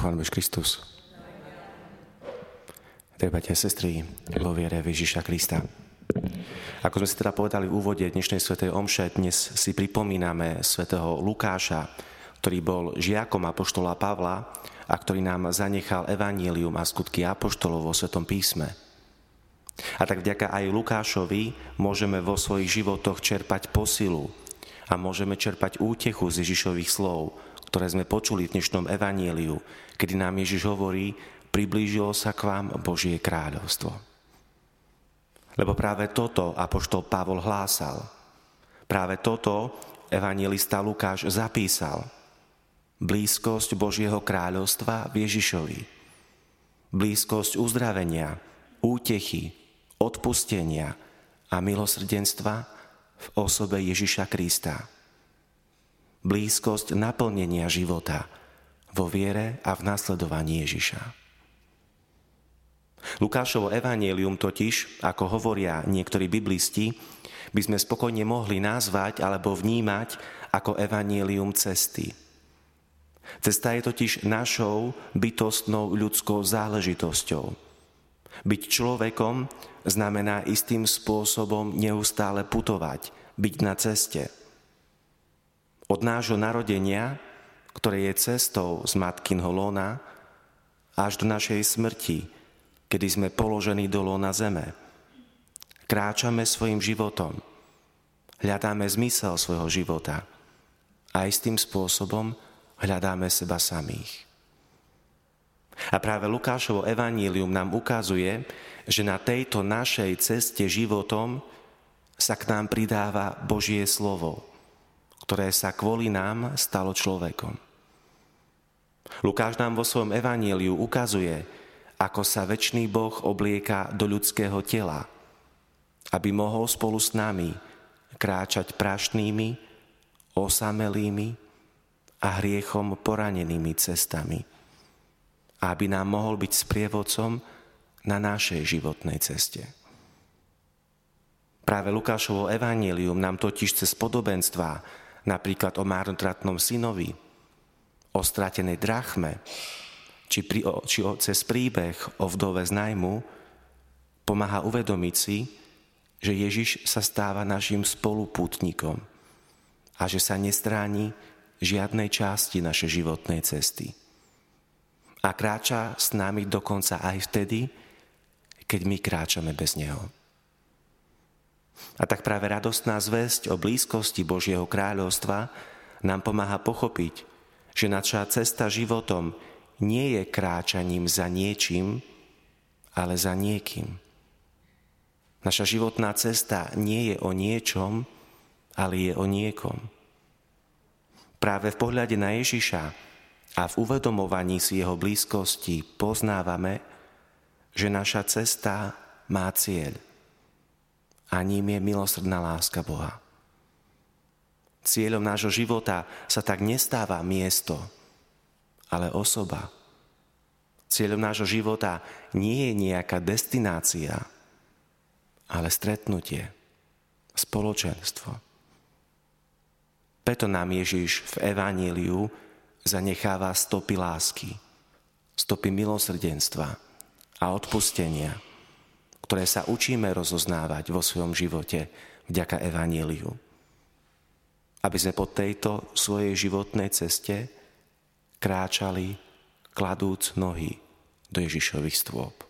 Pochváľ Kristus. Drahí sestry vo viere Ježiša Krista. Ako sme si teda povedali v úvode dnešnej svetej omše, dnes si pripomíname svätého Lukáša, ktorý bol žiakom apoštola Pavla a ktorý nám zanechal evanílium a skutky apoštolov vo Svetom písme. A tak vďaka aj Lukášovi môžeme vo svojich životoch čerpať posilu a môžeme čerpať útechu z Ježišových slov, ktoré sme počuli v dnešnom evaníliu, kedy nám Ježiš hovorí, priblížilo sa k vám Božie kráľovstvo. Lebo práve toto apoštol Pavol hlásal. Práve toto evangelista Lukáš zapísal. Blízkosť Božieho kráľovstva v Ježišovi. Blízkosť uzdravenia, útechy, odpustenia a milosrdenstva v osobe Ježiša Krista. Blízkosť naplnenia života vo viere a v nasledovaní Ježiša. Lukášovo evanílium totiž, ako hovoria niektorí biblisti, by sme spokojne mohli nazvať alebo vnímať ako evanílium cesty. Cesta je totiž našou bytostnou ľudskou záležitosťou. Byť človekom znamená istým spôsobom neustále putovať, byť na ceste. Od nášho narodenia, ktoré je cestou z matkinho lona, až do našej smrti, kedy sme položení do lona zeme. Kráčame svojim životom, hľadáme zmysel svojho života a istým spôsobom hľadáme seba samých. A práve Lukášovo evanílium nám ukazuje, že na tejto našej ceste životom sa k nám pridáva Božie slovo, ktoré sa kvôli nám stalo človekom. Lukáš nám vo svojom evaníliu ukazuje, ako sa väčší Boh oblieka do ľudského tela, aby mohol spolu s nami kráčať prašnými, osamelými a hriechom poranenými cestami, aby nám mohol byť sprievodcom na našej životnej ceste. Práve Lukášovo evanílium nám totiž cez podobenstva, napríklad o márnotratnom synovi, o stratenej drachme, či, pri, či o, cez príbeh o vdove z najmu pomáha uvedomiť si, že Ježiš sa stáva našim spolupútnikom a že sa nestráni žiadnej časti našej životnej cesty. A kráča s nami dokonca aj vtedy, keď my kráčame bez Neho. A tak práve radostná zväzť o blízkosti Božieho kráľovstva nám pomáha pochopiť, že naša cesta životom nie je kráčaním za niečím, ale za niekým. Naša životná cesta nie je o niečom, ale je o niekom. Práve v pohľade na Ježiša a v uvedomovaní si jeho blízkosti poznávame, že naša cesta má cieľ a ním je milosrdná láska Boha. Cieľom nášho života sa tak nestáva miesto, ale osoba. Cieľom nášho života nie je nejaká destinácia, ale stretnutie, spoločenstvo. Preto nám Ježiš v Evaníliu zanecháva stopy lásky, stopy milosrdenstva a odpustenia, ktoré sa učíme rozoznávať vo svojom živote vďaka Evaníliu. Aby sme po tejto svojej životnej ceste kráčali kladúc nohy do Ježišových stôp.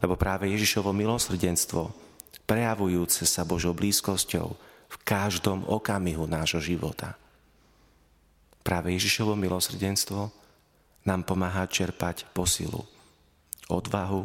Lebo práve Ježišovo milosrdenstvo, prejavujúce sa Božou blízkosťou v každom okamihu nášho života. Práve Ježišovo milosrdenstvo nám pomáha čerpať posilu, odvahu